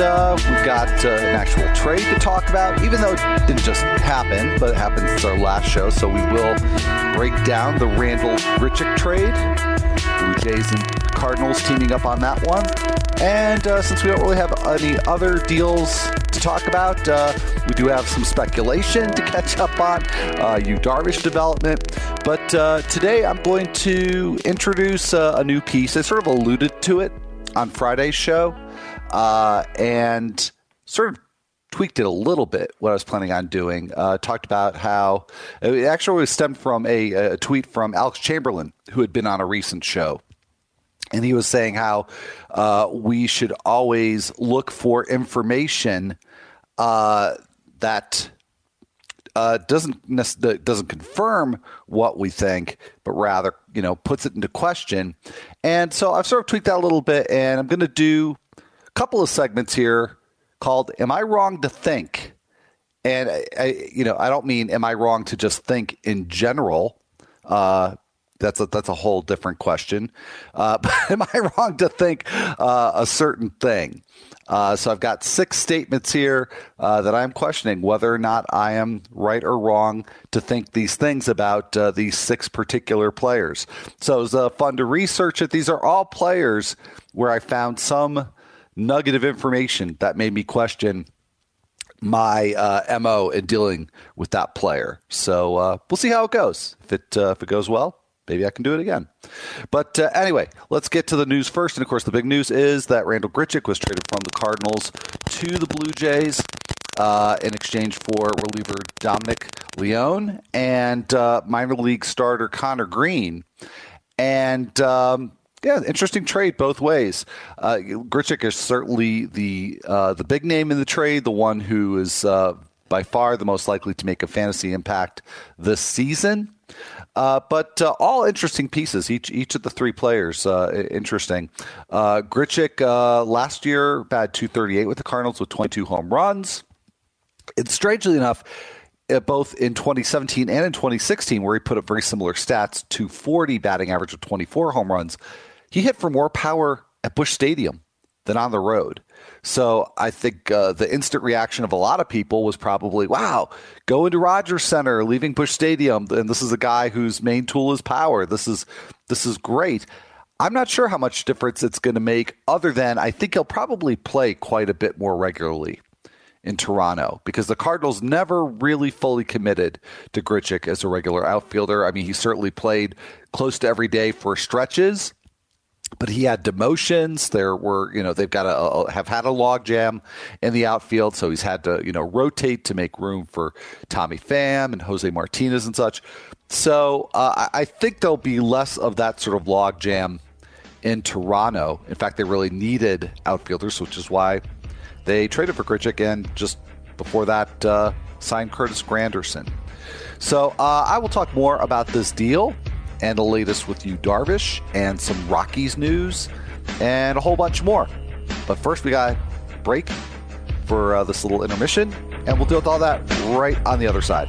Uh, we've got uh, an actual trade to talk about, even though it didn't just happen, but it happened since our last show. So we will break down the Randal Grichuk trade. Blue Jays and Cardinals teaming up on that one. And uh, since we don't really have any other deals to talk about, uh, we do have some speculation to catch up on, uh, Yu Darvish development. But uh, today I'm going to introduce a new piece. I sort of alluded to it on Friday's show uh, and sort of tweaked it a little bit what I was planning on doing. Uh, talked about how it actually stemmed from a, a, tweet from Alex Chamberlain, who had been on a recent show. And he was saying how uh, we should always look for information uh, that uh, doesn't doesn't confirm what we think, but rather you know puts it into question. And so I've sort of tweaked that a little bit, and I'm going to do couple of segments here called "Am I Wrong to Think?" And I, I, you know I don't mean am I wrong to just think in general. Uh, that's a, that's a whole different question. Uh, but am I wrong to think uh, a certain thing? Uh, so I've got six statements here uh, that I'm questioning whether or not I am right or wrong to think these things about uh, these six particular players. So it was uh, fun to research it. These are all players where I found some nugget of information that made me question my uh, mo in dealing with that player. So uh, we'll see how it goes. If it if it goes well, maybe I can do it again. But uh, anyway, let's get to the news first. And of course, the big news is that Randal Grichuk was traded from the Cardinals to the Blue Jays uh, in exchange for reliever Dominic Leone and uh, minor league starter Conner Greene. And um, yeah, interesting trade both ways. Uh, Grichuk is certainly the uh, the big name in the trade, the one who is uh, by far the most likely to make a fantasy impact this season. Uh, but uh, all interesting pieces. Each each of the three players uh, interesting. Uh, Grichuk uh, last year bad 238 with the Cardinals with 22 home runs. And strangely enough, uh, both in 2017 and in 2016, where he put up very similar stats, 240 batting average with 24 home runs, he hit for more power at Busch Stadium than on the road. So I think uh, the instant reaction of a lot of people was probably, wow, go into Rogers Center, leaving Busch Stadium, and this is a guy whose main tool is power. This is this is great. I'm not sure how much difference it's going to make, other than I think he'll probably play quite a bit more regularly in Toronto because the Cardinals never really fully committed to Grichuk as a regular outfielder. I mean, he certainly played close to every day for stretches but he had demotions. There were, you know, they've got to have had a logjam in the outfield, so he's had to, you know, rotate to make room for Tommy Pham and Jose Martinez and such. So uh, I think there'll be less of that sort of logjam in Toronto. In fact, they really needed outfielders, which is why they traded for Grichuk and just before that uh, signed Curtis Granderson. So uh, I will talk more about this deal and the latest with Yu, Darvish and some Rockies news and a whole bunch more. But first, we got break for uh, this little intermission, and we'll deal with all that right on the other side.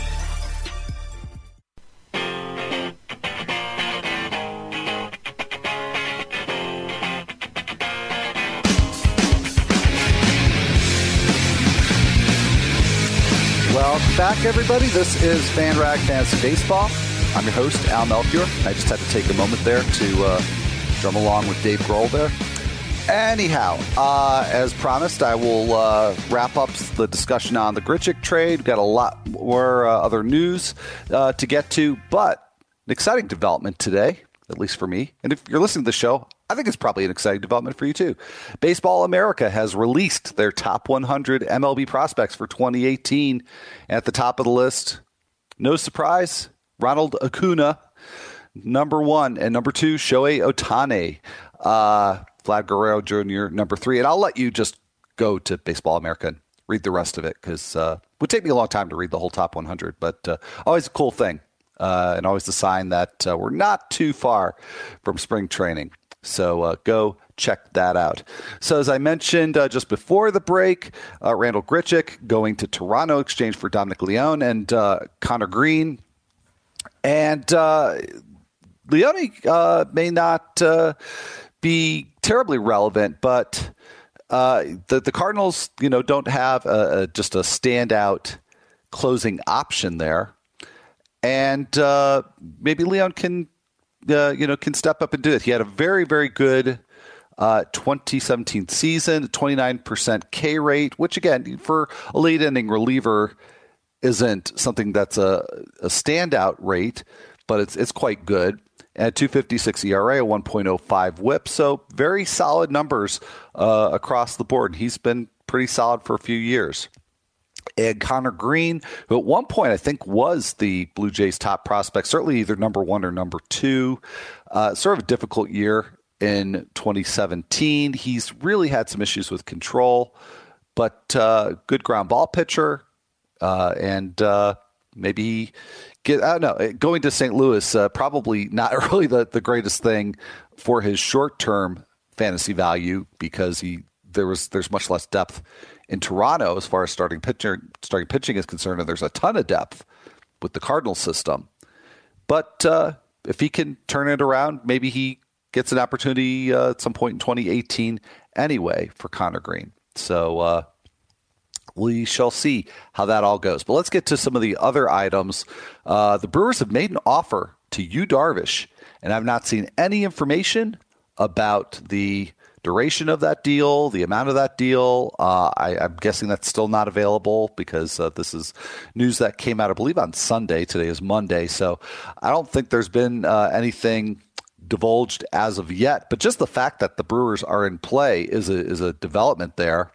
Everybody. This is FanRag Fantasy Baseball. I'm your host, Al Melchior. I just had to take a moment there to uh, drum along with Dave Grohl there. Anyhow, uh, as promised, I will uh, wrap up the discussion on the Grichuk trade. We've got a lot more uh, other news uh, to get to, but an exciting development today, at least for me. And if you're listening to the show, I think it's probably an exciting development for you too. Baseball America has released their top 100 MLB prospects for 2018. At the top of the list, no surprise, Ronald Acuna, number one, and number two, Shohei Ohtani, uh, Vlad Guerrero Jr., number three. And I'll let you just go to Baseball America and read the rest of it because uh, it would take me a long time to read the whole top 100, but uh, always a cool thing. Uh, and always a sign that uh, we're not too far from spring training. So uh, go check that out. So as I mentioned uh, just before the break, uh, Randal Grichuk going to Toronto exchange for Dominic Leone and uh, Conner Greene, and uh, Leone uh, may not be terribly relevant, but the the Cardinals, you know, don't have a, a, just a standout closing option there, and maybe Leone can uh, you know, can step up and do it. He had a very, very good uh, 2017 season, 29% K rate, which again, for a late ending reliever, isn't something that's a, a standout rate, but it's it's quite good. At 256 ERA, a 1.05 whip. So very solid numbers uh, across the board. He's been pretty solid for a few years and Conner Greene, who at one point I think was the Blue Jays' top prospect, certainly either number one or number two. Uh, sort of a difficult year in 2017. He's really had some issues with control, but uh, good ground ball pitcher, uh, and uh, maybe get. I don't know. Going to St. Louis uh, probably not really the, the greatest thing for his short term fantasy value because he there was there's much less depth in Toronto, as far as starting pitcher, starting pitching is concerned, and there's a ton of depth with the Cardinal system. But uh, if he can turn it around, maybe he gets an opportunity uh, at some point in 2018 anyway for Conner Greene. So uh, we shall see how that all goes. But let's get to some of the other items. Uh, the Brewers have made an offer to Yu Darvish, and I've not seen any information about the duration of that deal, the amount of that deal. Uh, I, am guessing that's still not available because uh, this is news that came out, I believe, on Sunday. Today is Monday. So I don't think there's been uh, anything divulged as of yet. But just the fact that the Brewers are in play is a, is a development there.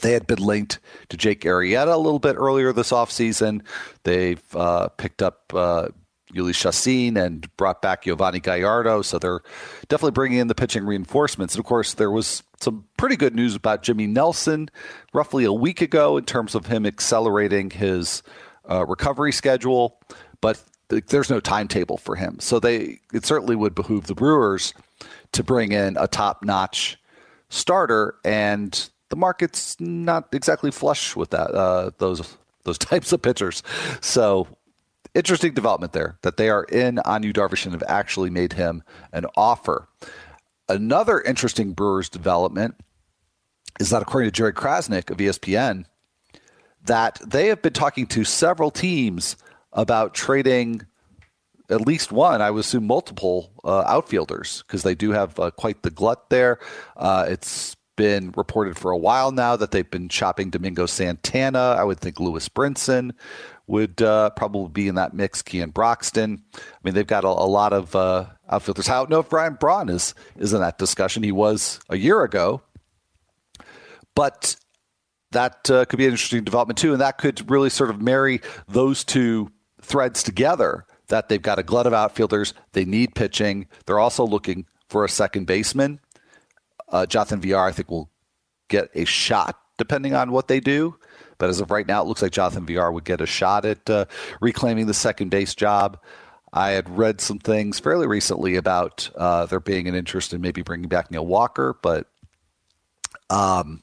They had been linked to Jake Arrieta a little bit earlier this offseason. They've uh, picked up uh, Jhoulys Chacin and brought back Yovani Gallardo. So they're definitely bringing in the pitching reinforcements. And of course, there was some pretty good news about Jimmy Nelson roughly a week ago in terms of him accelerating his uh, recovery schedule. But th- there's no timetable for him. So they it certainly would behoove the Brewers to bring in a top notch starter. And the market's not exactly flush with that, uh, those those types of pitchers. So interesting development there that they are in on Yu Darvish and have actually made him an offer. Another interesting Brewers development is that according to Jerry Crasnick of ESPN, that they have been talking to several teams about trading at least one, I would assume multiple uh, outfielders because they do have uh, quite the glut there. Uh, it's been reported for a while now that they've been shopping Domingo Santana. I would think Lewis Brinson would uh, probably be in that mix. Keon Broxton. I mean, they've got a, a lot of uh, outfielders. I don't know if Ryan Braun is is in that discussion. He was a year ago, but that uh, could be an interesting development too, and that could really sort of marry those two threads together. That they've got a glut of outfielders. They need pitching. They're also looking for a second baseman. Uh, Jonathan Villar, I think, will get a shot depending on what they do. But as of right now, it looks like Jonathan Villar would get a shot at uh, reclaiming the second base job. I had read some things fairly recently about uh, there being an interest in maybe bringing back Neil Walker, but um,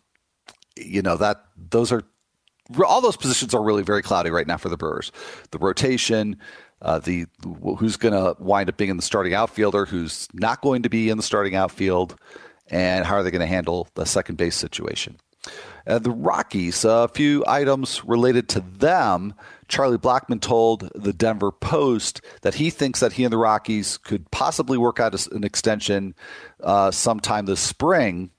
you know that those are all those positions are really very cloudy right now for the Brewers. The rotation, uh, the who's going to wind up being in the starting outfielder, who's not going to be in the starting outfield, and how are they going to handle the second base situation? Uh, the Rockies, a few items related to them. Charlie Blackmon told the Denver Post that he thinks that he and the Rockies could possibly work out an extension uh, sometime this spring.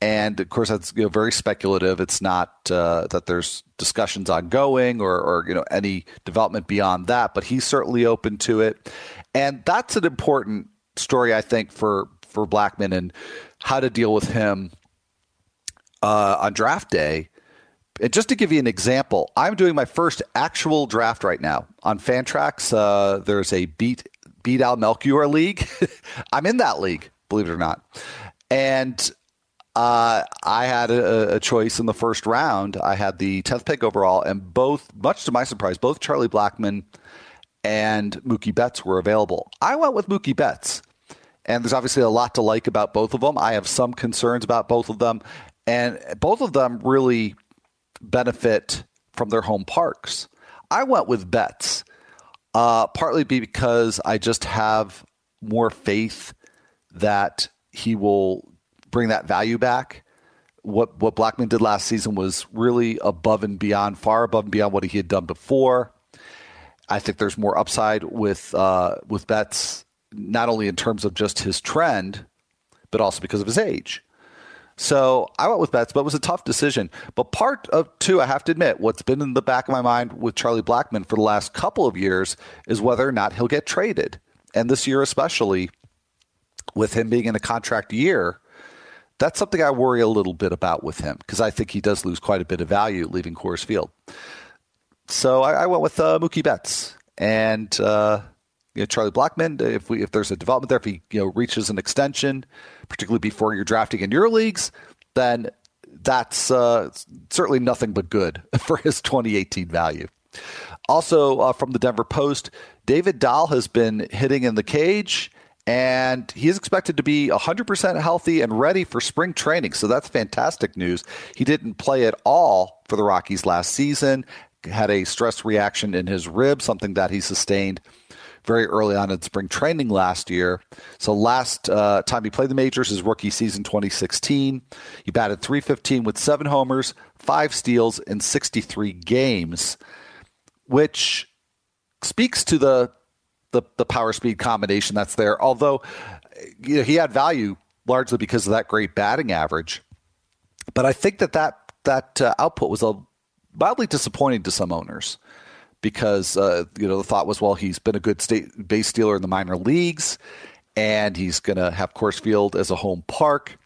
And of course, that's you know, very speculative. It's not uh, that there's discussions ongoing or, or you know any development beyond that. But he's certainly open to it, and that's an important story, I think, for for Blackmon and how to deal with him uh, on draft day. And just to give you an example, I'm doing my first actual draft right now on Fantrax. Uh, there's a beat beat Al Melchior league. I'm in that league, believe it or not, and uh, I had a, a, choice in the first round. I had the 10th pick overall, and both, much to my surprise, both Charlie Blackmon and Mookie Betts were available. I went with Mookie Betts, and there's obviously a lot to like about both of them. I have some concerns about both of them, and both of them really benefit from their home parks. I went with Betts, uh, partly because I just have more faith that he will bring that value back. What what Blackmon did last season was really above and beyond, far above and beyond what he had done before. I think there's more upside with uh, with Betts, not only in terms of just his trend, but also because of his age. So I went with Betts, but it was a tough decision. But part of two, I have to admit, what's been in the back of my mind with Charlie Blackmon for the last couple of years is whether or not he'll get traded. And this year, especially with him being in a contract year, that's something I worry a little bit about with him because I think he does lose quite a bit of value leaving Coors Field. So I, I went with uh, Mookie Betts and uh, you know, Charlie Blackmon. If we if there's a development there, if he you know reaches an extension, particularly before you're drafting in your leagues, then that's uh, certainly nothing but good for his 2018 value. Also, uh, from the Denver Post, David Dahl has been hitting in the cage, and he is expected to be 100% healthy and ready for spring training. So that's fantastic news. He didn't play at all for the Rockies last season, had a stress reaction in his rib, something that he sustained very early on in spring training last year. So last uh, time he played the majors, his rookie season 2016, he batted 315 with seven homers, five steals in 63 games, which speaks to the the, the power speed combination that's there. Although you know, he had value largely because of that great batting average, but I think that that that uh, output was a mildly disappointing to some owners because uh, you know the thought was, well, he's been a good state base stealer in the minor leagues, and he's going to have Coors Field as a home park.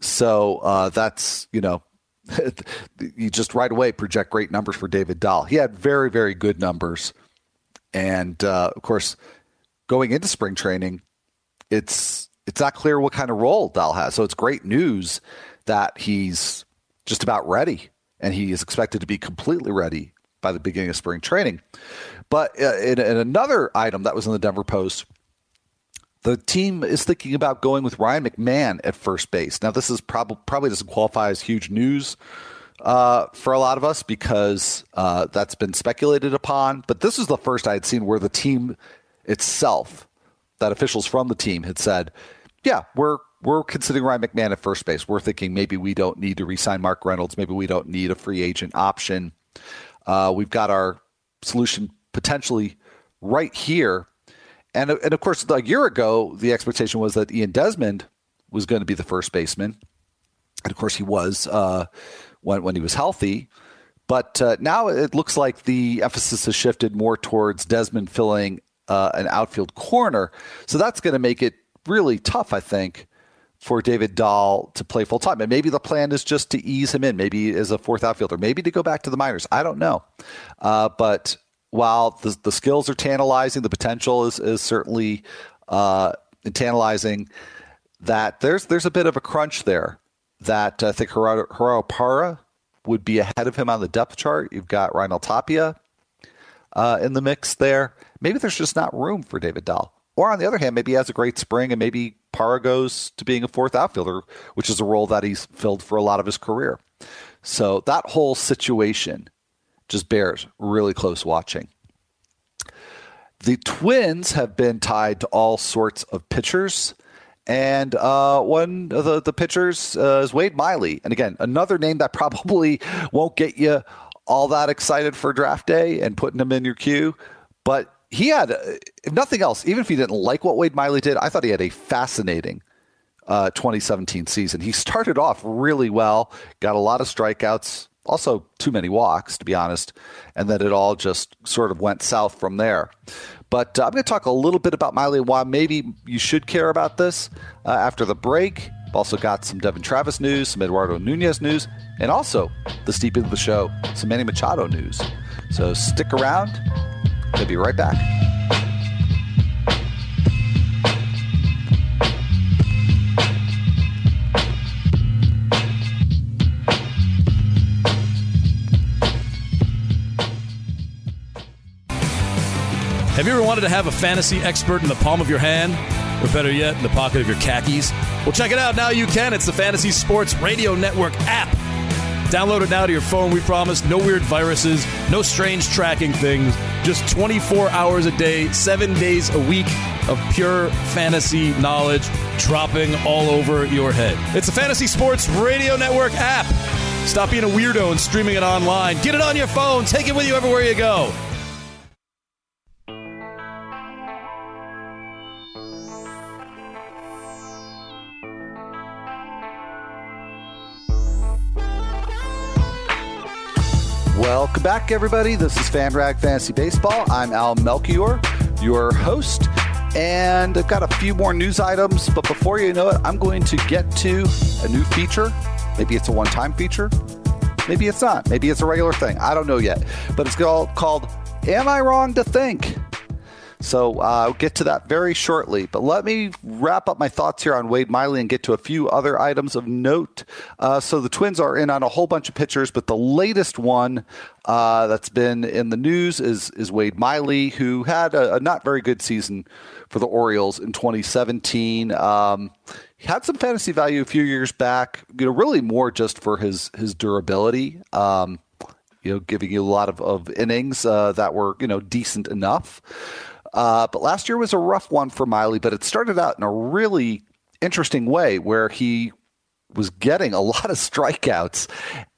So uh, that's you know. you just right away project great numbers for David Dahl. He had very, very good numbers. And uh, of course, going into spring training, it's it's not clear what kind of role Dahl has. So it's great news that he's just about ready and he is expected to be completely ready by the beginning of spring training. But uh, in, in another item that was in the Denver Post, the team is thinking about going with Ryan McMahon at first base. Now, this is probably probably doesn't qualify as huge news uh, for a lot of us because uh, that's been speculated upon. But this is the first I had seen where the team itself, that officials from the team had said, "Yeah, we're we're considering Ryan McMahon at first base. We're thinking maybe we don't need to re-sign Mark Reynolds. Maybe we don't need a free agent option. Uh, we've got our solution potentially right here. And, and of course, a year ago, the expectation was that Ian Desmond was going to be the first baseman. And of course, he was uh, when, when he was healthy. But uh, now it looks like the emphasis has shifted more towards Desmond filling uh, an outfield corner. So that's going to make it really tough, I think, for David Dahl to play full time. And maybe the plan is just to ease him in, maybe as a fourth outfielder, maybe to go back to the minors. I don't know. Uh, but while the, the skills are tantalizing, the potential is, is certainly uh, tantalizing. That there's there's a bit of a crunch there. That I think Gerardo Parra would be ahead of him on the depth chart. You've got Raimel Tapia uh, in the mix there. Maybe there's just not room for David Dahl. Or on the other hand, maybe he has a great spring and maybe Parra goes to being a fourth outfielder, which is a role that he's filled for a lot of his career. So that whole situation just bears really close watching. The Twins have been tied to all sorts of pitchers, And uh, one of the, the pitchers uh, is Wade Miley. And again, another name that probably won't get you all that excited for draft day and putting him in your queue. But he had, if nothing else, even if he didn't like what Wade Miley did, I thought he had a fascinating uh, 2017 season. He started off really well, got a lot of strikeouts, also too many walks, to be honest, and then it all just sort of went south from there. But uh, I'm going to talk a little bit about Miley and why maybe you should care about this uh, after the break. I've Also got some Devon Travis news, some Eduardo Nunez news, and also the steep end of the show, some Manny Machado news. So stick around. We'll be right back. Have you ever wanted to have a fantasy expert in the palm of your hand? Or better yet, in the pocket of your khakis? Well, check it out. Now you can. It's the Fantasy Sports Radio Network app. Download it now to your phone. We promise no weird viruses, no strange tracking things, just 24 hours a day, seven days a week of pure fantasy knowledge dropping all over your head. It's the Fantasy Sports Radio Network app. Stop being a weirdo and streaming it online. Get it on your phone. Take it with you everywhere you go. Welcome back, everybody. This is FanRag Fantasy Baseball. I'm Al Melchior, your host, and I've got a few more news items. But before you know it, I'm going to get to a new feature. Maybe it's a one time feature. Maybe it's not. Maybe it's a regular thing. I don't know yet. But it's called Am I Wrong to Think? So uh, I'll get to that very shortly. But let me wrap up my thoughts here on Wade Miley and get to a few other items of note. Uh, so the Twins are in on a whole bunch of pitchers, but the latest one uh, that's been in the news is is Wade Miley, who had a, a not very good season for the Orioles in 2017. Um, he had some fantasy value a few years back. You know, really more just for his his durability. Um, you know, giving you a lot of, of innings uh, that were you know decent enough. Uh, but last year was a rough one for Miley, but it started out in a really interesting way where he was getting a lot of strikeouts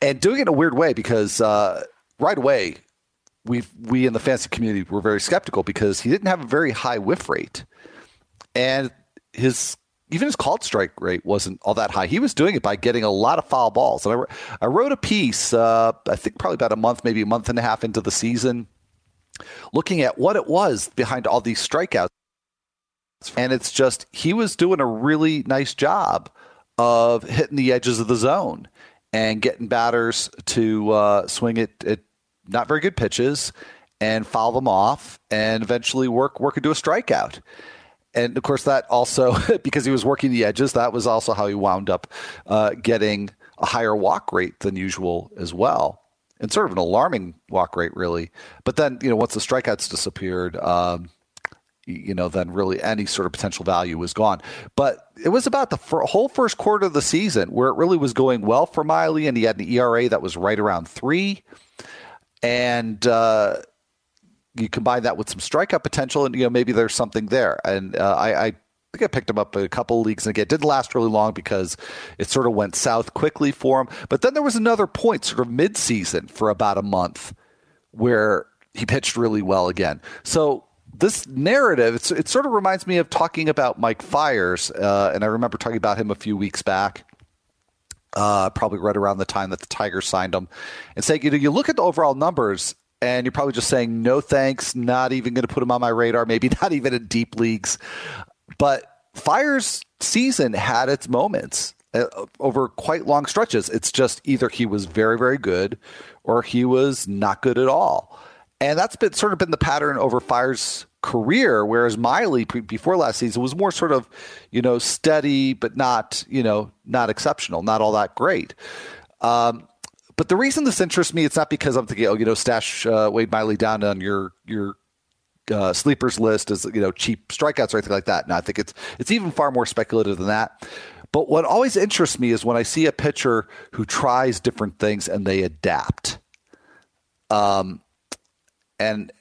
and doing it in a weird way because uh, right away we we in the fantasy community were very skeptical because he didn't have a very high whiff rate and his even his called strike rate wasn't all that high. He was doing it by getting a lot of foul balls. And I, I wrote a piece, uh, I think probably about a month, maybe a month and a half into the season, looking at what it was behind all these strikeouts. And it's just, he was doing a really nice job of hitting the edges of the zone and getting batters to uh, swing it at not very good pitches and foul them off and eventually work work into a strikeout. And of course, that also because he was working the edges, that was also how he wound up uh, getting a higher walk rate than usual as well and sort of an alarming walk rate, really. But then, you know, once the strikeouts disappeared, um, you know, then really any sort of potential value was gone. But it was about the whole first quarter of the season where it really was going well for Miley, and he had an ERA that was right around three. And uh, you combine that with some strikeout potential, and you know maybe there's something there. And uh, I, I I think I picked him up a couple leagues and it didn't last really long because it sort of went south quickly for him. But then there was another point, sort of mid-season, for about a month, where he pitched really well again. So this narrative, it sort of reminds me of talking about Mike Fiers, uh, and I remember talking about him a few weeks back. Uh, probably right around the time that the Tigers signed him, and saying, you know, you look at the overall numbers, and you're probably just saying no thanks, not even going to put him on my radar, maybe not even in deep leagues. But Fiers' season had its moments uh, over quite long stretches. It's just either he was very, very good or he was not good at all. And that's been sort of been the pattern over Fiers' career, whereas Miley before last season was more sort of, you know, steady, but not, you know, not exceptional, not all that great. Um, but the reason this interests me, it's not because I'm thinking, oh, you know, stash uh, Wade Miley down on your your uh, sleepers list as you know cheap strikeouts or anything like that. No, I think it's it's even far more speculative than that. But what always interests me is when I see a pitcher who tries different things and they adapt. Um, and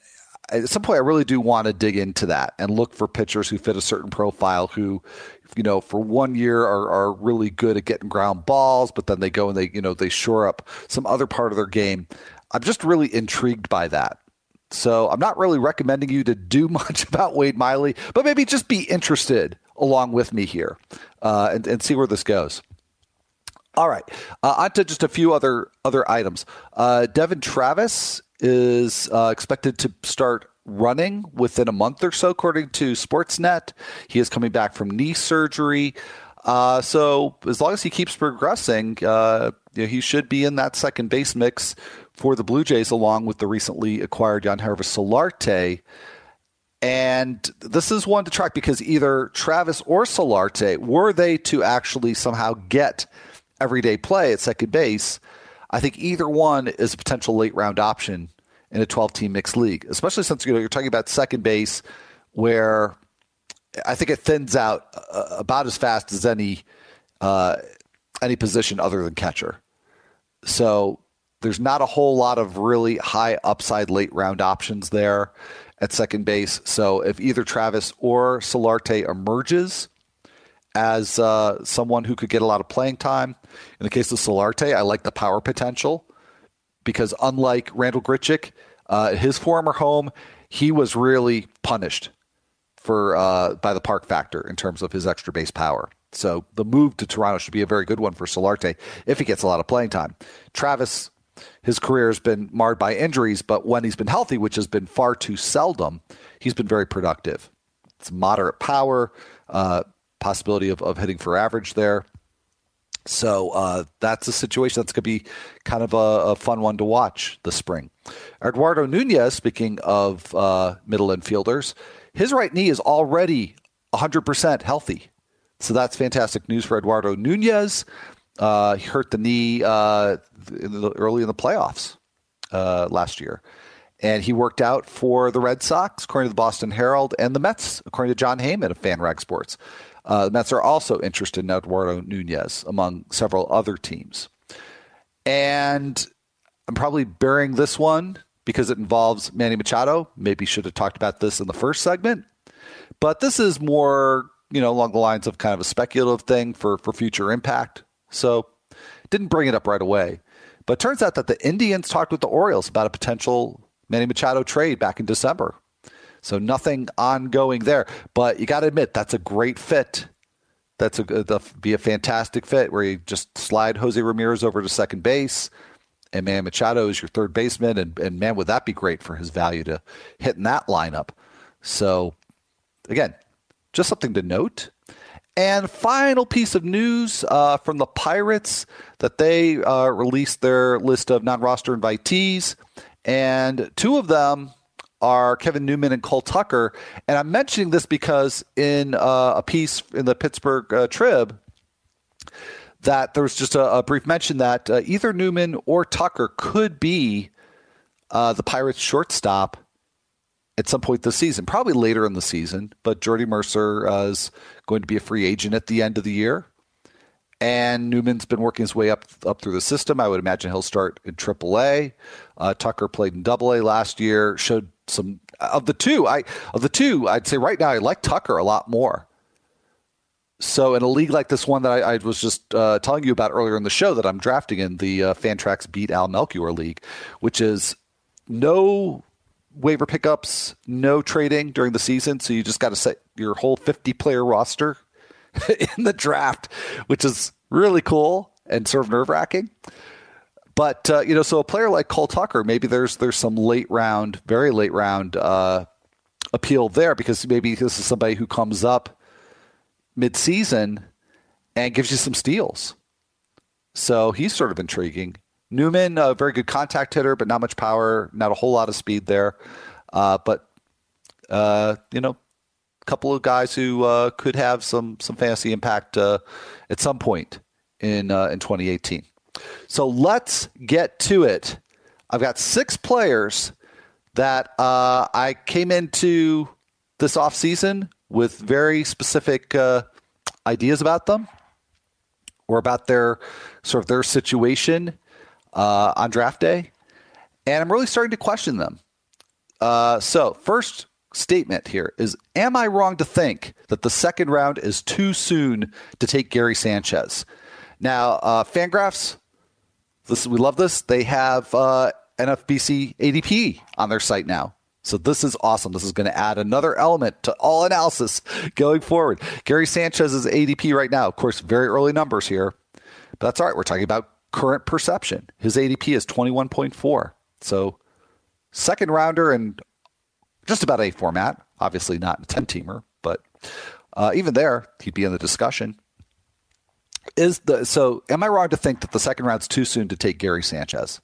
at some point, I really do want to dig into that and look for pitchers who fit a certain profile who, you know, for one year are, are really good at getting ground balls, but then they go and they, you know, they shore up some other part of their game. I'm just really intrigued by that. So I'm not really recommending you to do much about Wade Miley, but maybe just be interested along with me here uh, and, and see where this goes. All right, uh, on to just a few other other items. Uh, Devon Travis is uh, expected to start running within a month or so, according to Sportsnet. He is coming back from knee surgery. Uh, so as long as he keeps progressing, uh, you know, he should be in that second base mix for the Blue Jays, along with the recently acquired Yangervis Solarte. And this is one to track because either Travis or Solarte, were they to actually somehow get everyday play at second base, I think either one is a potential late round option in a 12 team mixed league, especially since you know, you're talking about second base where I think it thins out uh, about as fast as any uh, any position other than catcher. So there's not a whole lot of really high upside late round options there at second base. So if either Travis or Solarte emerges as uh, someone who could get a lot of playing time, in the case of Solarte, I like the power potential because unlike Randal Grichuk, uh, his former home, he was really punished for uh, by the park factor in terms of his extra base power. So the move to Toronto should be a very good one for Solarte if he gets a lot of playing time. Travis his career has been marred by injuries, but when he's been healthy, which has been far too seldom, he's been very productive. It's moderate power, uh, possibility of, of hitting for average there. So uh, that's a situation that's going to be kind of a, a, fun one to watch this spring. Eduardo Nunez, speaking of uh, middle infielders, his right knee is already 100% healthy. So that's fantastic news for Eduardo Nunez. Uh, hurt the knee uh, in the, early in the playoffs uh, last year. And he worked out for the Red Sox, according to the Boston Herald, and the Mets, according to Jon Heyman of FanRag Sports. Uh, the Mets are also interested in Eduardo Nunez, among several other teams. And I'm probably burying this one because it involves Manny Machado. Maybe should have talked about this in the first segment. But this is more, you know, along the lines of kind of a speculative thing for, for future impact. So didn't bring it up right away. But turns out that the Indians talked with the Orioles about a potential Manny Machado trade back in December. So nothing ongoing there. But you got to admit, that's a great fit. That's a be a fantastic fit where you just slide Jose Ramirez over to second base, and man Machado is your third baseman, and, and man would that be great for his value to hit in that lineup. So again, just something to note. And final piece of news uh, from the Pirates that they uh, released their list of non-roster invitees, and two of them are Kevin Newman and Cole Tucker. And I'm mentioning this because in uh, a piece in the Pittsburgh uh, Trib, that there was just a, a brief mention that uh, either Newman or Tucker could be uh, the Pirates' shortstop at some point this season, probably later in the season. But Jordy Mercer uh, is going to be a free agent at the end of the year. And Newman's been working his way up up through the system. I would imagine he'll start in AAA. Uh, Tucker played in AA last year. Showed some of the two. I of the two, I'd say right now I like Tucker a lot more. So in a league like this one that I, I was just uh, telling you about earlier in the show that I'm drafting in the uh, Fantrax Beat Al Melchior League, which is no waiver pickups, no trading during the season. So you just got to set your whole 50 player roster in the draft, which is really cool and sort of nerve wracking. But uh, you know, so a player like Cole Tucker, maybe there's there's some late round, very late round uh, appeal there because maybe this is somebody who comes up mid season and gives you some steals. So he's sort of intriguing. Newman, a very good contact hitter, but not much power, not a whole lot of speed there. Uh, but uh, you know, a couple of guys who uh, could have some some fantasy impact uh, at some point in uh, in 2018. So let's get to it. I've got six players that uh, I came into this off season with very specific ideas about them or about their sort of their situation uh, on draft day, and I'm really starting to question them. Uh, so, first statement here is Am I wrong to think that the second round is too soon to take Gary Sanchez? Now, uh, Fangraphs, this, we love this. They have uh, NFBC ADP on their site now. So this is awesome. This is going to add another element to all analysis going forward. Gary Sanchez's ADP right now, of course, very early numbers here, but that's all right. We're talking about current perception. His ADP is 21.4. So second rounder and just about a format. Obviously not a 10 teamer, but uh, even there, he'd be in the discussion. Is the so? Am I wrong to think that the second round's too soon to take Gary Sanchez?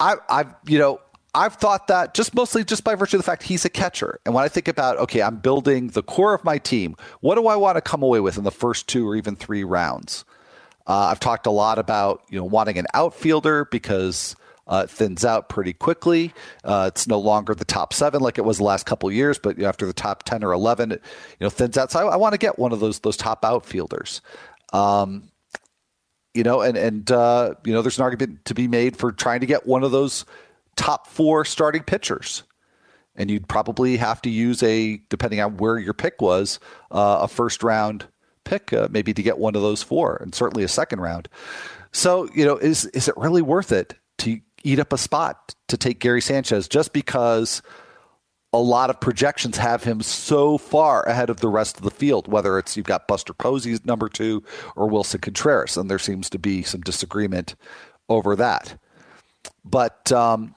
I, I've you know I've thought that just mostly just by virtue of the fact he's a catcher. And when I think about, okay, I'm building the core of my team, what do I want to come away with in the first two or even three rounds? Uh, I've talked a lot about you know wanting an outfielder because uh, it thins out pretty quickly. Uh, it's no longer the top seven like it was the last couple years, but after the top ten or eleven, it you know thins out. So I, I want to get one of those those top outfielders. Um, you know, and and uh, you know, there's an argument to be made for trying to get one of those top four starting pitchers, and you'd probably have to use a, depending on where your pick was, uh, a first round pick, uh, maybe to get one of those four, and certainly a second round. So, you know, is is it really worth it to eat up a spot to take Gary Sanchez just because? a lot of projections have him so far ahead of the rest of the field, whether it's you've got Buster Posey's number two or Willson Contreras, and there seems to be some disagreement over that. But, um,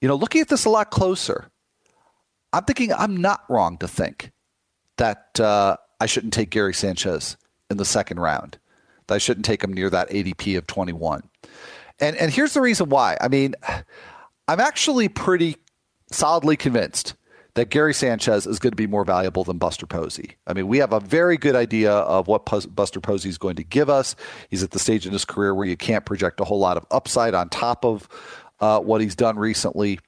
you know, looking at this a lot closer, I'm thinking I'm not wrong to think that uh, I shouldn't take Gary Sanchez in the second round, I shouldn't take him near that ADP of 21. And, and here's the reason why. I mean, I'm actually pretty solidly convinced that Gary Sanchez is going to be more valuable than Buster Posey. I mean, we have a very good idea of what Buster Posey is going to give us. He's at the stage in his career where you can't project a whole lot of upside on top of uh, what he's done recently.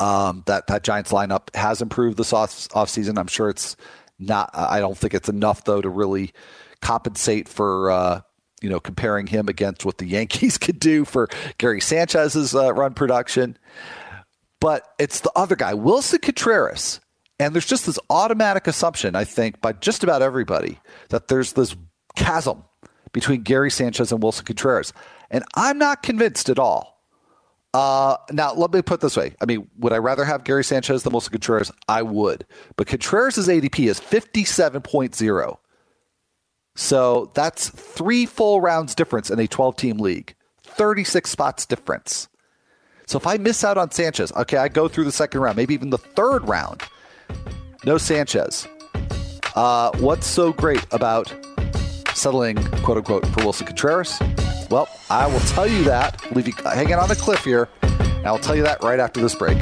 Um, that that Giants lineup has improved this off offseason. I'm sure it's not. I don't think it's enough though to really compensate for. Uh, you know, comparing him against what the Yankees could do for Gary Sanchez's uh, run production but it's the other guy, Willson Contreras. And there's just this automatic assumption, I think, by just about everybody that there's this chasm between Gary Sanchez and Willson Contreras. And I'm not convinced at all. Uh, now, let me put this way. I mean, would I rather have Gary Sanchez than Willson Contreras? I would. But Contreras' ADP is 57.0. So that's three full rounds difference in a 12 team league, 36 spots difference. So if I miss out on Sanchez, okay, I go through the second round, maybe even the third round. No Sanchez. Uh, what's so great about settling, quote unquote, for Willson Contreras? Well, I will tell you that. Leave you hanging on the cliff here. And I'll tell you that right after this break.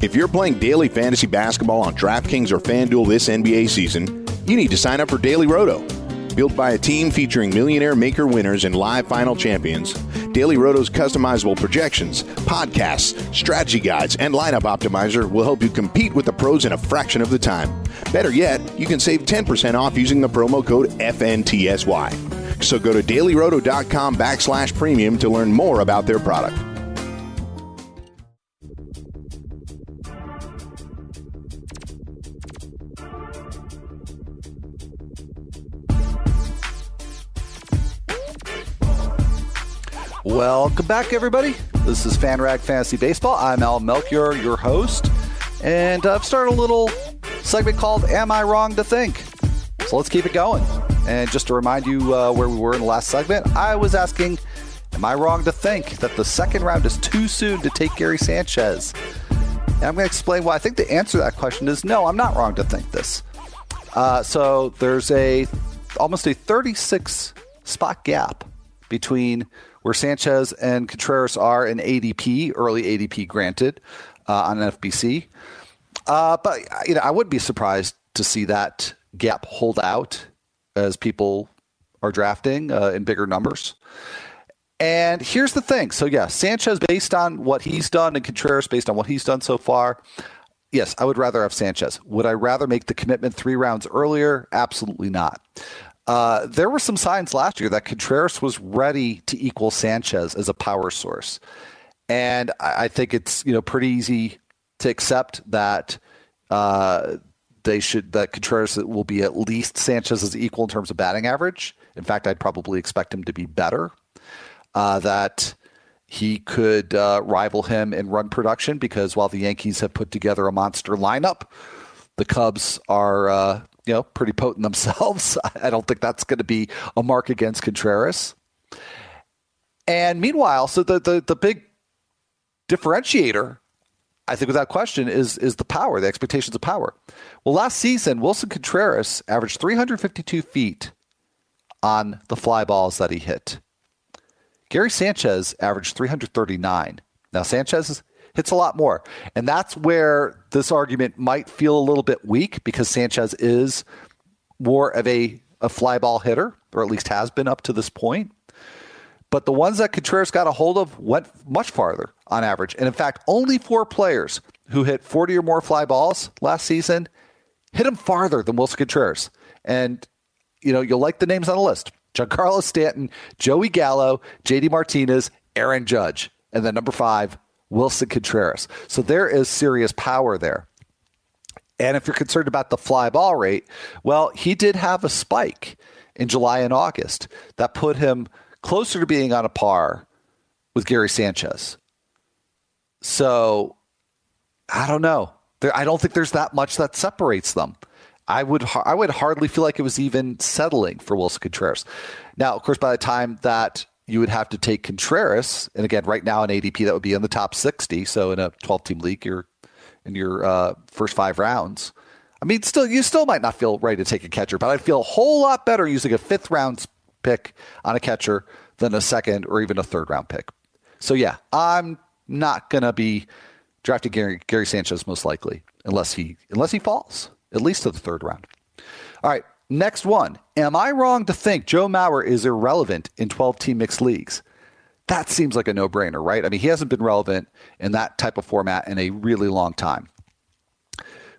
If you're playing daily fantasy basketball on DraftKings or FanDuel this NBA season, you need to sign up for Daily Roto. Built by a team featuring millionaire maker winners and live final champions, Daily Roto's customizable projections, podcasts, strategy guides, and lineup optimizer will help you compete with the pros in a fraction of the time. Better yet, you can save 10% off using the promo code FNTSY. So go to dailyroto.com backslash premium to learn more about their product. Welcome back, everybody. This is FanRag Fantasy Baseball. I'm Al Melchior, your host, and I've started a little segment called "Am I Wrong to Think?" So let's keep it going. And just to remind you uh, where we were in the last segment, I was asking, "Am I wrong to think that the second round is too soon to take Gary Sanchez?" And I'm going to explain why I think the answer to that question is no. I'm not wrong to think this. Uh, so there's a almost a 36 spot gap between where Sanchez and Contreras are in ADP, early ADP granted uh, on FBC. Uh, but you know, I would be surprised to see that gap hold out as people are drafting uh, in bigger numbers. And here's the thing. So yeah, Sanchez, based on what he's done, and Contreras, based on what he's done so far, yes, I would rather have Sanchez. Would I rather make the commitment three rounds earlier? Absolutely not. Uh, there were some signs last year that Contreras was ready to equal Sanchez as a power source, and I, I think it's you know pretty easy to accept that uh, they should that Contreras will be at least Sanchez's equal in terms of batting average. In fact, I'd probably expect him to be better. Uh, that he could uh, rival him in run production because while the Yankees have put together a monster lineup, the Cubs are uh, you know pretty potent themselves. I don't think that's going to be a mark against Contreras. And meanwhile, so the the, the big differentiator I think without question is is the power, the expectations of power. Well, last season, Willson Contreras averaged 352 feet on the fly balls that he hit. Gary Sanchez averaged 339. Now Sanchez hits a lot more, and that's where this argument might feel a little bit weak because Sanchez is more of a a fly ball hitter, or at least has been up to this point. But the ones that Contreras got a hold of went much farther on average. And in fact, only four players who hit 40 or more fly balls last season hit them farther than Willson Contreras. And, you know, you'll like the names on the list Giancarlo Stanton, Joey Gallo, JD Martinez, Aaron Judge. And then number five, Willson Contreras. So there is serious power there. And if you're concerned about the fly ball rate, well, he did have a spike in July and August that put him closer to being on a par with Gary Sanchez. So I don't know. There, I don't think there's that much that separates them. I would I would hardly feel like it was even settling for Willson Contreras. Now, of course, by the time that you would have to take Contreras, and again, right now in ADP that would be in the top 60. So in a 12 team league, you're in your uh, first five rounds. I mean, still, you still might not feel ready to take a catcher, but I'd feel a whole lot better using a fifth round pick on a catcher than a second or even a third round pick. So yeah, I'm not gonna be drafting Gary, Gary Sanchez most likely unless he unless he falls at least to the third round. All right, next one. Am I wrong to think Joe Mauer is irrelevant in 12 team mixed leagues? That seems like a no brainer, right? I mean, he hasn't been relevant in that type of format in a really long time.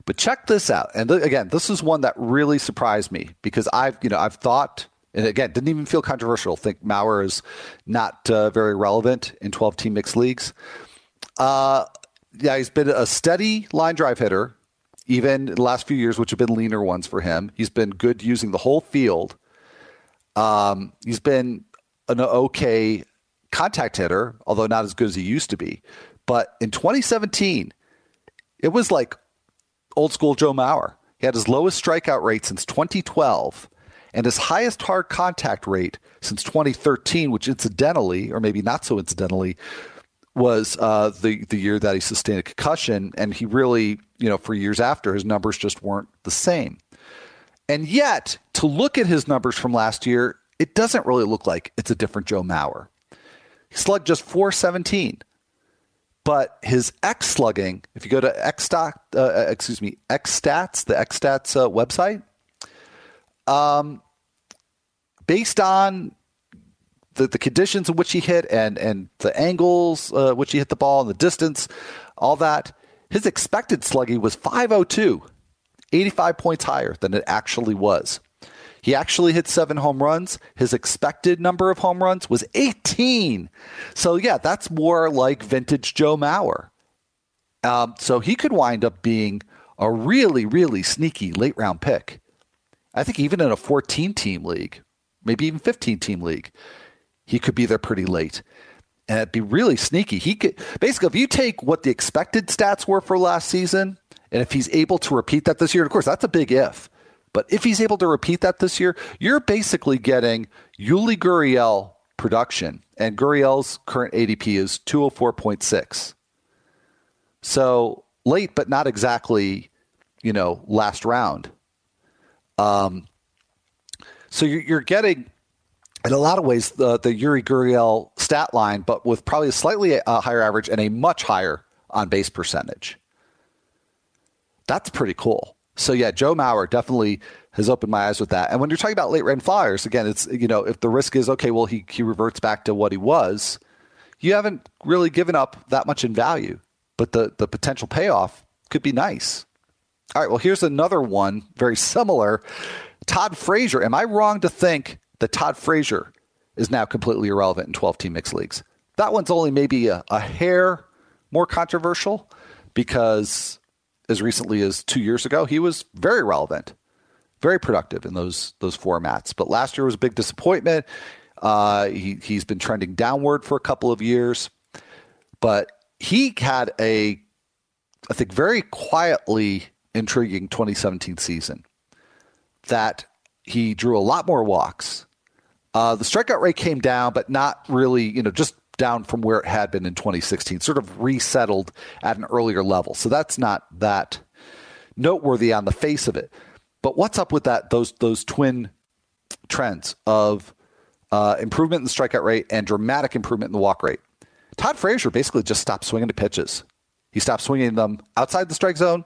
But check this out. And th- again, this is one that really surprised me because I've, you know, I've thought and again, didn't even feel controversial. Think Mauer is not uh, very relevant in 12 team mixed leagues. Uh, yeah, he's been a steady line drive hitter, even the last few years, which have been leaner ones for him. He's been good using the whole field. Um, he's been an okay contact hitter, although not as good as he used to be. But in 2017, it was like old school Joe Mauer. He had his lowest strikeout rate since 2012 and his highest hard contact rate since 2013, which incidentally, or maybe not so incidentally, was uh, the the year that he sustained a concussion, and he really, you know, for years after, his numbers just weren't the same. And yet, to look at his numbers from last year, it doesn't really look like it's a different Joe Mauer. He slugged just 417, but his X slugging, if you go to X uh, excuse me, X Stats, the X Stats uh, website, um, based on the, the conditions in which he hit and, and the angles uh, which he hit the ball and the distance, all that, his expected slugging was 502, 85 points higher than it actually was. He actually hit seven home runs. His expected number of home runs was 18. So, yeah, that's more like vintage Joe Mauer. Um, so he could wind up being a really, really sneaky late round pick. I think even in a 14 team league, maybe even 15 team league, he could be there pretty late. And it'd be really sneaky. He could basically, if you take what the expected stats were for last season, and if he's able to repeat that this year, of course, that's a big if. But if he's able to repeat that this year, you're basically getting Yuli Gurriel production. And Gurriel's current ADP is 204.6. So late, but not exactly, you know, last round. Um, so you're, you're, getting, in a lot of ways, the, the Yuli Gurriel stat line, but with probably a slightly uh, higher average and a much higher on base percentage. That's pretty cool. So yeah, Joe Mauer definitely has opened my eyes with that. And when you're talking about late round flyers, again, it's you know if the risk is okay, well he he reverts back to what he was, you haven't really given up that much in value, but the the potential payoff could be nice. All right, well, here's another one very similar. Todd Frazier. Am I wrong to think that Todd Frazier is now completely irrelevant in 12 team mixed leagues? That one's only maybe a, a hair more controversial because as recently as two years ago, he was very relevant, very productive in those those formats. But last year was a big disappointment. Uh, he he's been trending downward for a couple of years, but he had a, I think, very quietly intriguing 2017 season. That he drew a lot more walks. Uh, the strikeout rate came down, but not really, you know, just down from where it had been in 2016, sort of resettled at an earlier level. So that's not that noteworthy on the face of it. But what's up with that? Those those twin trends of uh, improvement in the strikeout rate and dramatic improvement in the walk rate. Todd Frazier basically just stopped swinging to pitches. He stopped swinging them outside the strike zone,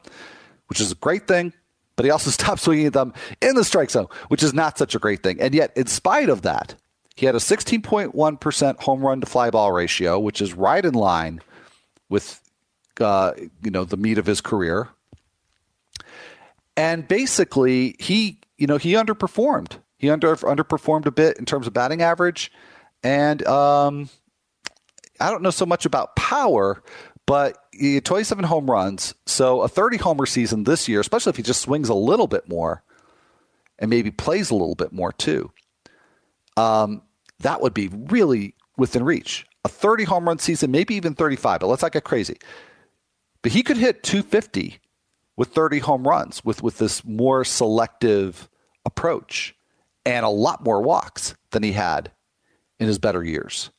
which is a great thing. But he also stopped swinging at them in the strike zone, which is not such a great thing. And yet, in spite of that, he had a 16.1% home run to fly ball ratio, which is right in line with uh, you know the meat of his career. And basically, he you know he underperformed. He under underperformed a bit in terms of batting average, and um, I don't know so much about power, but he had 27 home runs, so a 30 homer season this year, especially if he just swings a little bit more and maybe plays a little bit more too um, that would be really within reach. A 30 home run season, maybe even 35, but let's not get crazy. But he could hit 250 with 30 home runs with, with this more selective approach and a lot more walks than he had in his better years.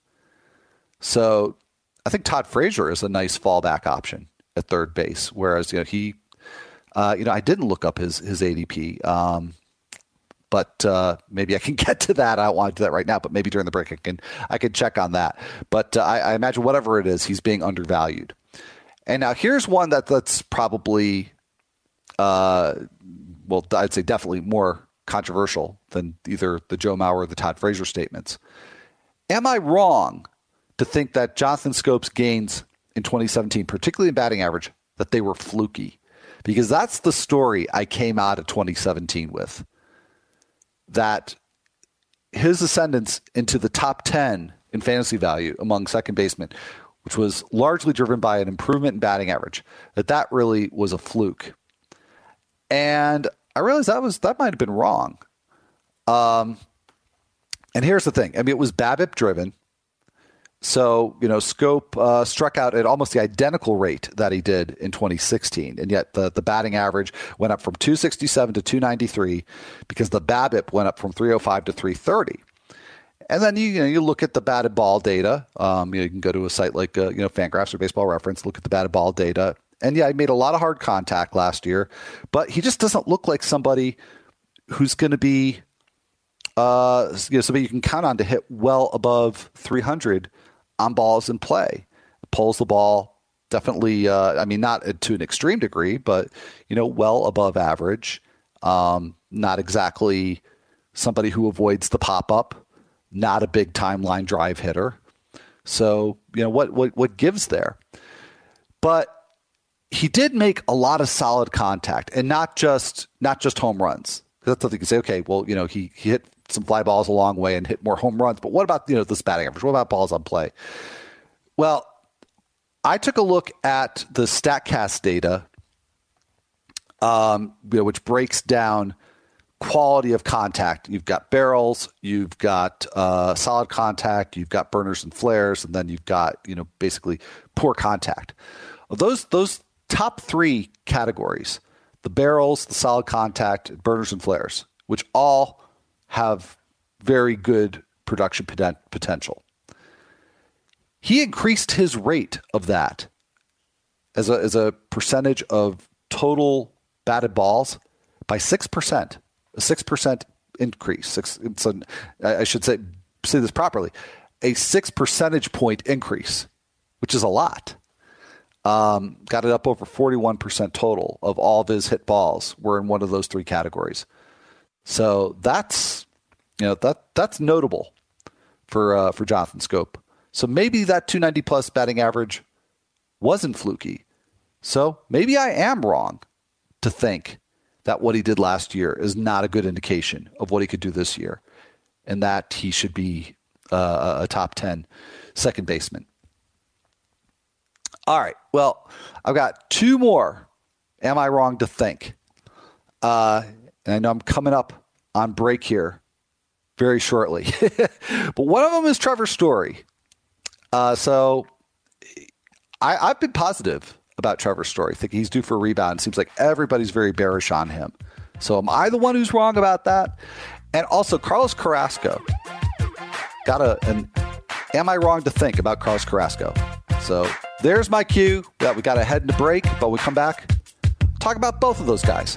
So I think Todd Frazier is a nice fallback option at third base, whereas you know he, uh, you know, I didn't look up his his ADP. Um, but uh, maybe I can get to that. I don't want to do that right now, but maybe during the break I can I can check on that. But uh, I, I, imagine whatever it is, he's being undervalued. And now here's one that that's probably, uh, well, I'd say definitely more controversial than either the Joe Mauer or the Todd Frazier statements. Am I wrong to think that Jonathan Schoop's gains in 2017, particularly in batting average, that they were fluky? Because that's the story I came out of 2017 with that his ascendance into the top 10 in fantasy value among second basemen, which was largely driven by an improvement in batting average, that that really was a fluke. And I realized that was that might have been wrong. Um, and here's the thing: I mean, it was BABIP driven. So, you know, Schoop uh, struck out at almost the identical rate that he did in 2016. And yet the, the batting average went up from 267 to 293 because the BABIP went up from 305 to 330. And then you, you know you look at the batted ball data. Um, you, know, you, can go to a site like uh, you know Fangraphs or Baseball Reference, look at the batted ball data. And yeah, he made a lot of hard contact last year, but he just doesn't look like somebody who's going to be uh, you know, somebody you can count on to hit well above 300 on balls in play. Pulls the ball definitely. Uh, I mean, not to an extreme degree, but you know, well above average. Um, not exactly somebody who avoids the pop up. Not a big timeline drive hitter. So you know what what what gives there, but he did make a lot of solid contact and not just not just home runs. That's something you can say. Okay, well, you know, he, he hit some fly balls a long way and hit more home runs. But what about you know this batting average? What about balls on play? Well, I took a look at the Statcast data, um, you know, which breaks down quality of contact. You've got barrels, you've got uh, solid contact, you've got burners and flares, and then you've got you know basically poor contact. Those those top three categories: the barrels, the solid contact, burners and flares, which all have very good production potential. He increased his rate of that as a, as a percentage of total batted balls by 6%, a 6% increase. Six, it's an, I should say, say this properly, a six percentage point increase, which is a lot. Um, got it up over 41% total of all of his hit balls were in one of those three categories. So that's you know that that's notable for uh, for Jonathan Schoop. So maybe that 290 plus batting average wasn't fluky. So maybe I am wrong to think that what he did last year is not a good indication of what he could do this year and that he should be uh, a top 10 second baseman. All right. Well, I've got two more. Am I wrong to think? Uh, and I know I'm coming up on break here very shortly. but one of them is Trevor Story. Uh, so I, I've been positive about Trevor Story. I think he's due for a rebound. It seems like everybody's very bearish on him. So am I the one who's wrong about that? And also Carlos Carrasco. Got a an am I wrong to think about Carlos Carrasco? So there's my cue that we got to head into break, but we come back, talk about both of those guys.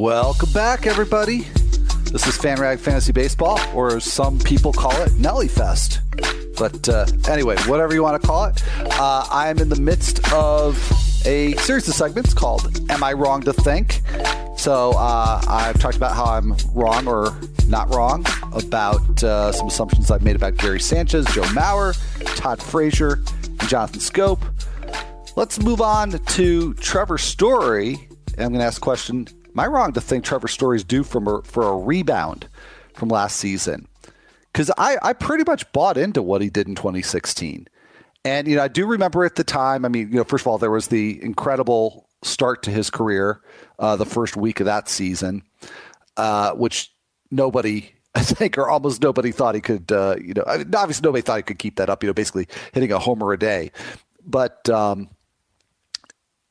Welcome back, everybody. This is FanRag Fantasy Baseball, or some people call it, Nelly Fest. But uh, anyway, whatever you want to call it, uh, I am in the midst of a series of segments called Am I Wrong to Think? So uh, I've talked about how I'm wrong or not wrong about uh, some assumptions I've made about Gary Sanchez, Joe Mauer, Todd Frazier, and Jonathan Schoop. Let's move on to Trevor Story. I'm going to ask a question Am I wrong to think Trevor Story's due from a, for a rebound from last season? Because I, I pretty much bought into what he did in 2016. And, you know, I do remember at the time, I mean, you know, first of all, there was the incredible start to his career uh, the first week of that season, uh, which nobody, I think, or almost nobody thought he could, uh, you know, obviously nobody thought he could keep that up, you know, basically hitting a homer a day. But, um,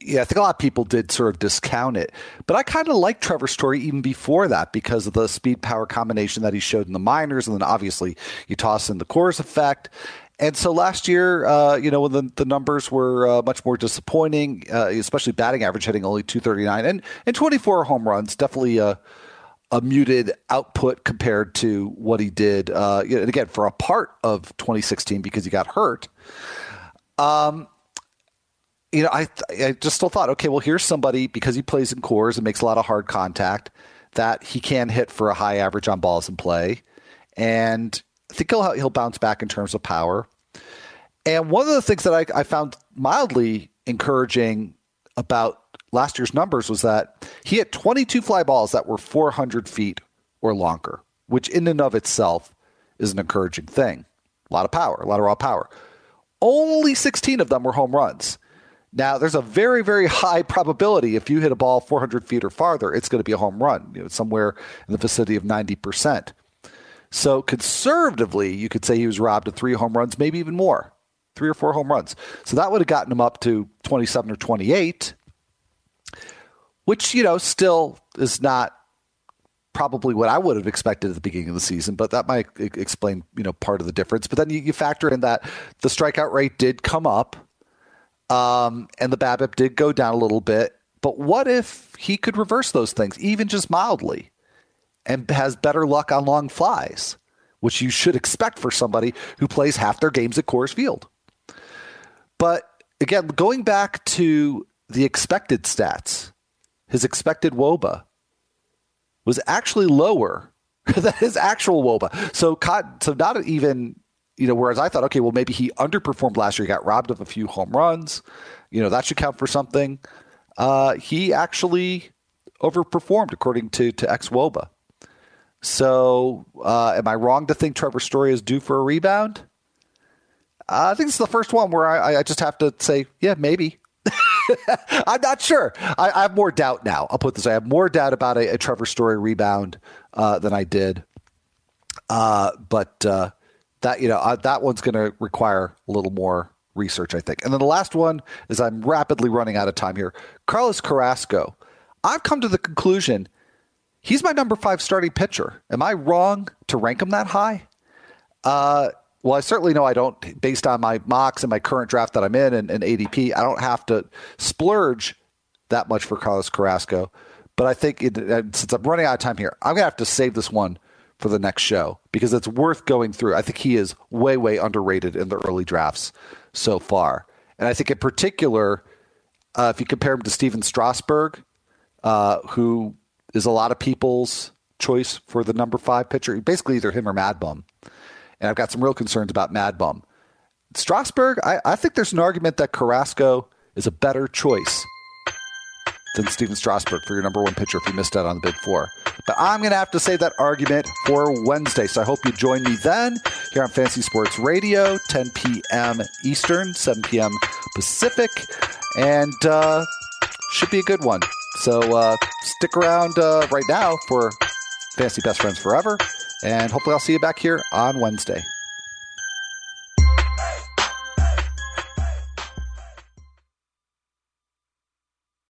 yeah, I think a lot of people did sort of discount it. But I kind of liked Trevor Story even before that because of the speed power combination that he showed in the minors. And then obviously you toss in the Coors effect. And so last year, uh, you know, when the, the numbers were uh, much more disappointing, uh, especially batting average hitting only 239 and, and 24 home runs, definitely a, a muted output compared to what he did. Uh, and again, for a part of 2016 because he got hurt. Um, you know, I I just still thought, okay, well, here's somebody because he plays in Coors and makes a lot of hard contact that he can hit for a high average on balls in play, and I think he'll he'll bounce back in terms of power. And one of the things that I, I found mildly encouraging about last year's numbers was that he hit 22 fly balls that were 400 feet or longer, which in and of itself is an encouraging thing. A lot of power, a lot of raw power. Only 16 of them were home runs. Now, there's a very, very high probability if you hit a ball 400 feet or farther, it's going to be a home run, you know, somewhere in the vicinity of 90%. So, conservatively, you could say he was robbed of three home runs, maybe even more, three or four home runs. So, that would have gotten him up to 27 or 28, which, you know, still is not probably what I would have expected at the beginning of the season, but that might explain, you know, part of the difference. But then you, you factor in that the strikeout rate did come up um, and the BABIP did go down a little bit. But what if he could reverse those things, even just mildly, and has better luck on long flies, which you should expect for somebody who plays half their games at Coors Field? But again, going back to the expected stats, his expected WOBA was actually lower than his actual WOBA. So, so not even you know, whereas I thought, okay, well, maybe he underperformed last year. He got robbed of a few home runs. You know, that should count for something. Uh, he actually overperformed according to to ex Woba. So, uh, am I wrong to think Trevor Story is due for a rebound? Uh, I think it's the first one where I, I just have to say, yeah, maybe. I'm not sure. I, I, have more doubt now. I'll put this. I have more doubt about a, a Trevor Story rebound uh, than I did. Uh, but uh, that you know uh, that one's going to require a little more research, I think. And then the last one is I'm rapidly running out of time here. Carlos Carrasco. I've come to the conclusion he's my number five starting pitcher. Am I wrong to rank him that high? Uh, well, I certainly know I don't, based on my mocks and my current draft that I'm in and, and ADP, I don't have to splurge that much for Carlos Carrasco. But I think it, since I'm running out of time here, I'm going to have to save this one for the next show because it's worth going through. I think he is way, way underrated in the early drafts so far. And I think in particular, uh, if you compare him to Stephen Strasburg, uh, who is a lot of people's choice for the number five pitcher, basically either him or Mad Bum. And I've got some real concerns about Mad Bum. Strasburg, I, I think there's an argument that Carrasco is a better choice than Stephen Strasburg for your number one pitcher if you missed out on the big four. But I'm going to have to save that argument for Wednesday. So I hope you join me then here on Fantasy Sports Radio, 10 p.m. Eastern, 7 p.m. Pacific. And uh, should be a good one. So uh, stick around uh, right now for Fantasy Best Friends Forever. And hopefully I'll see you back here on Wednesday.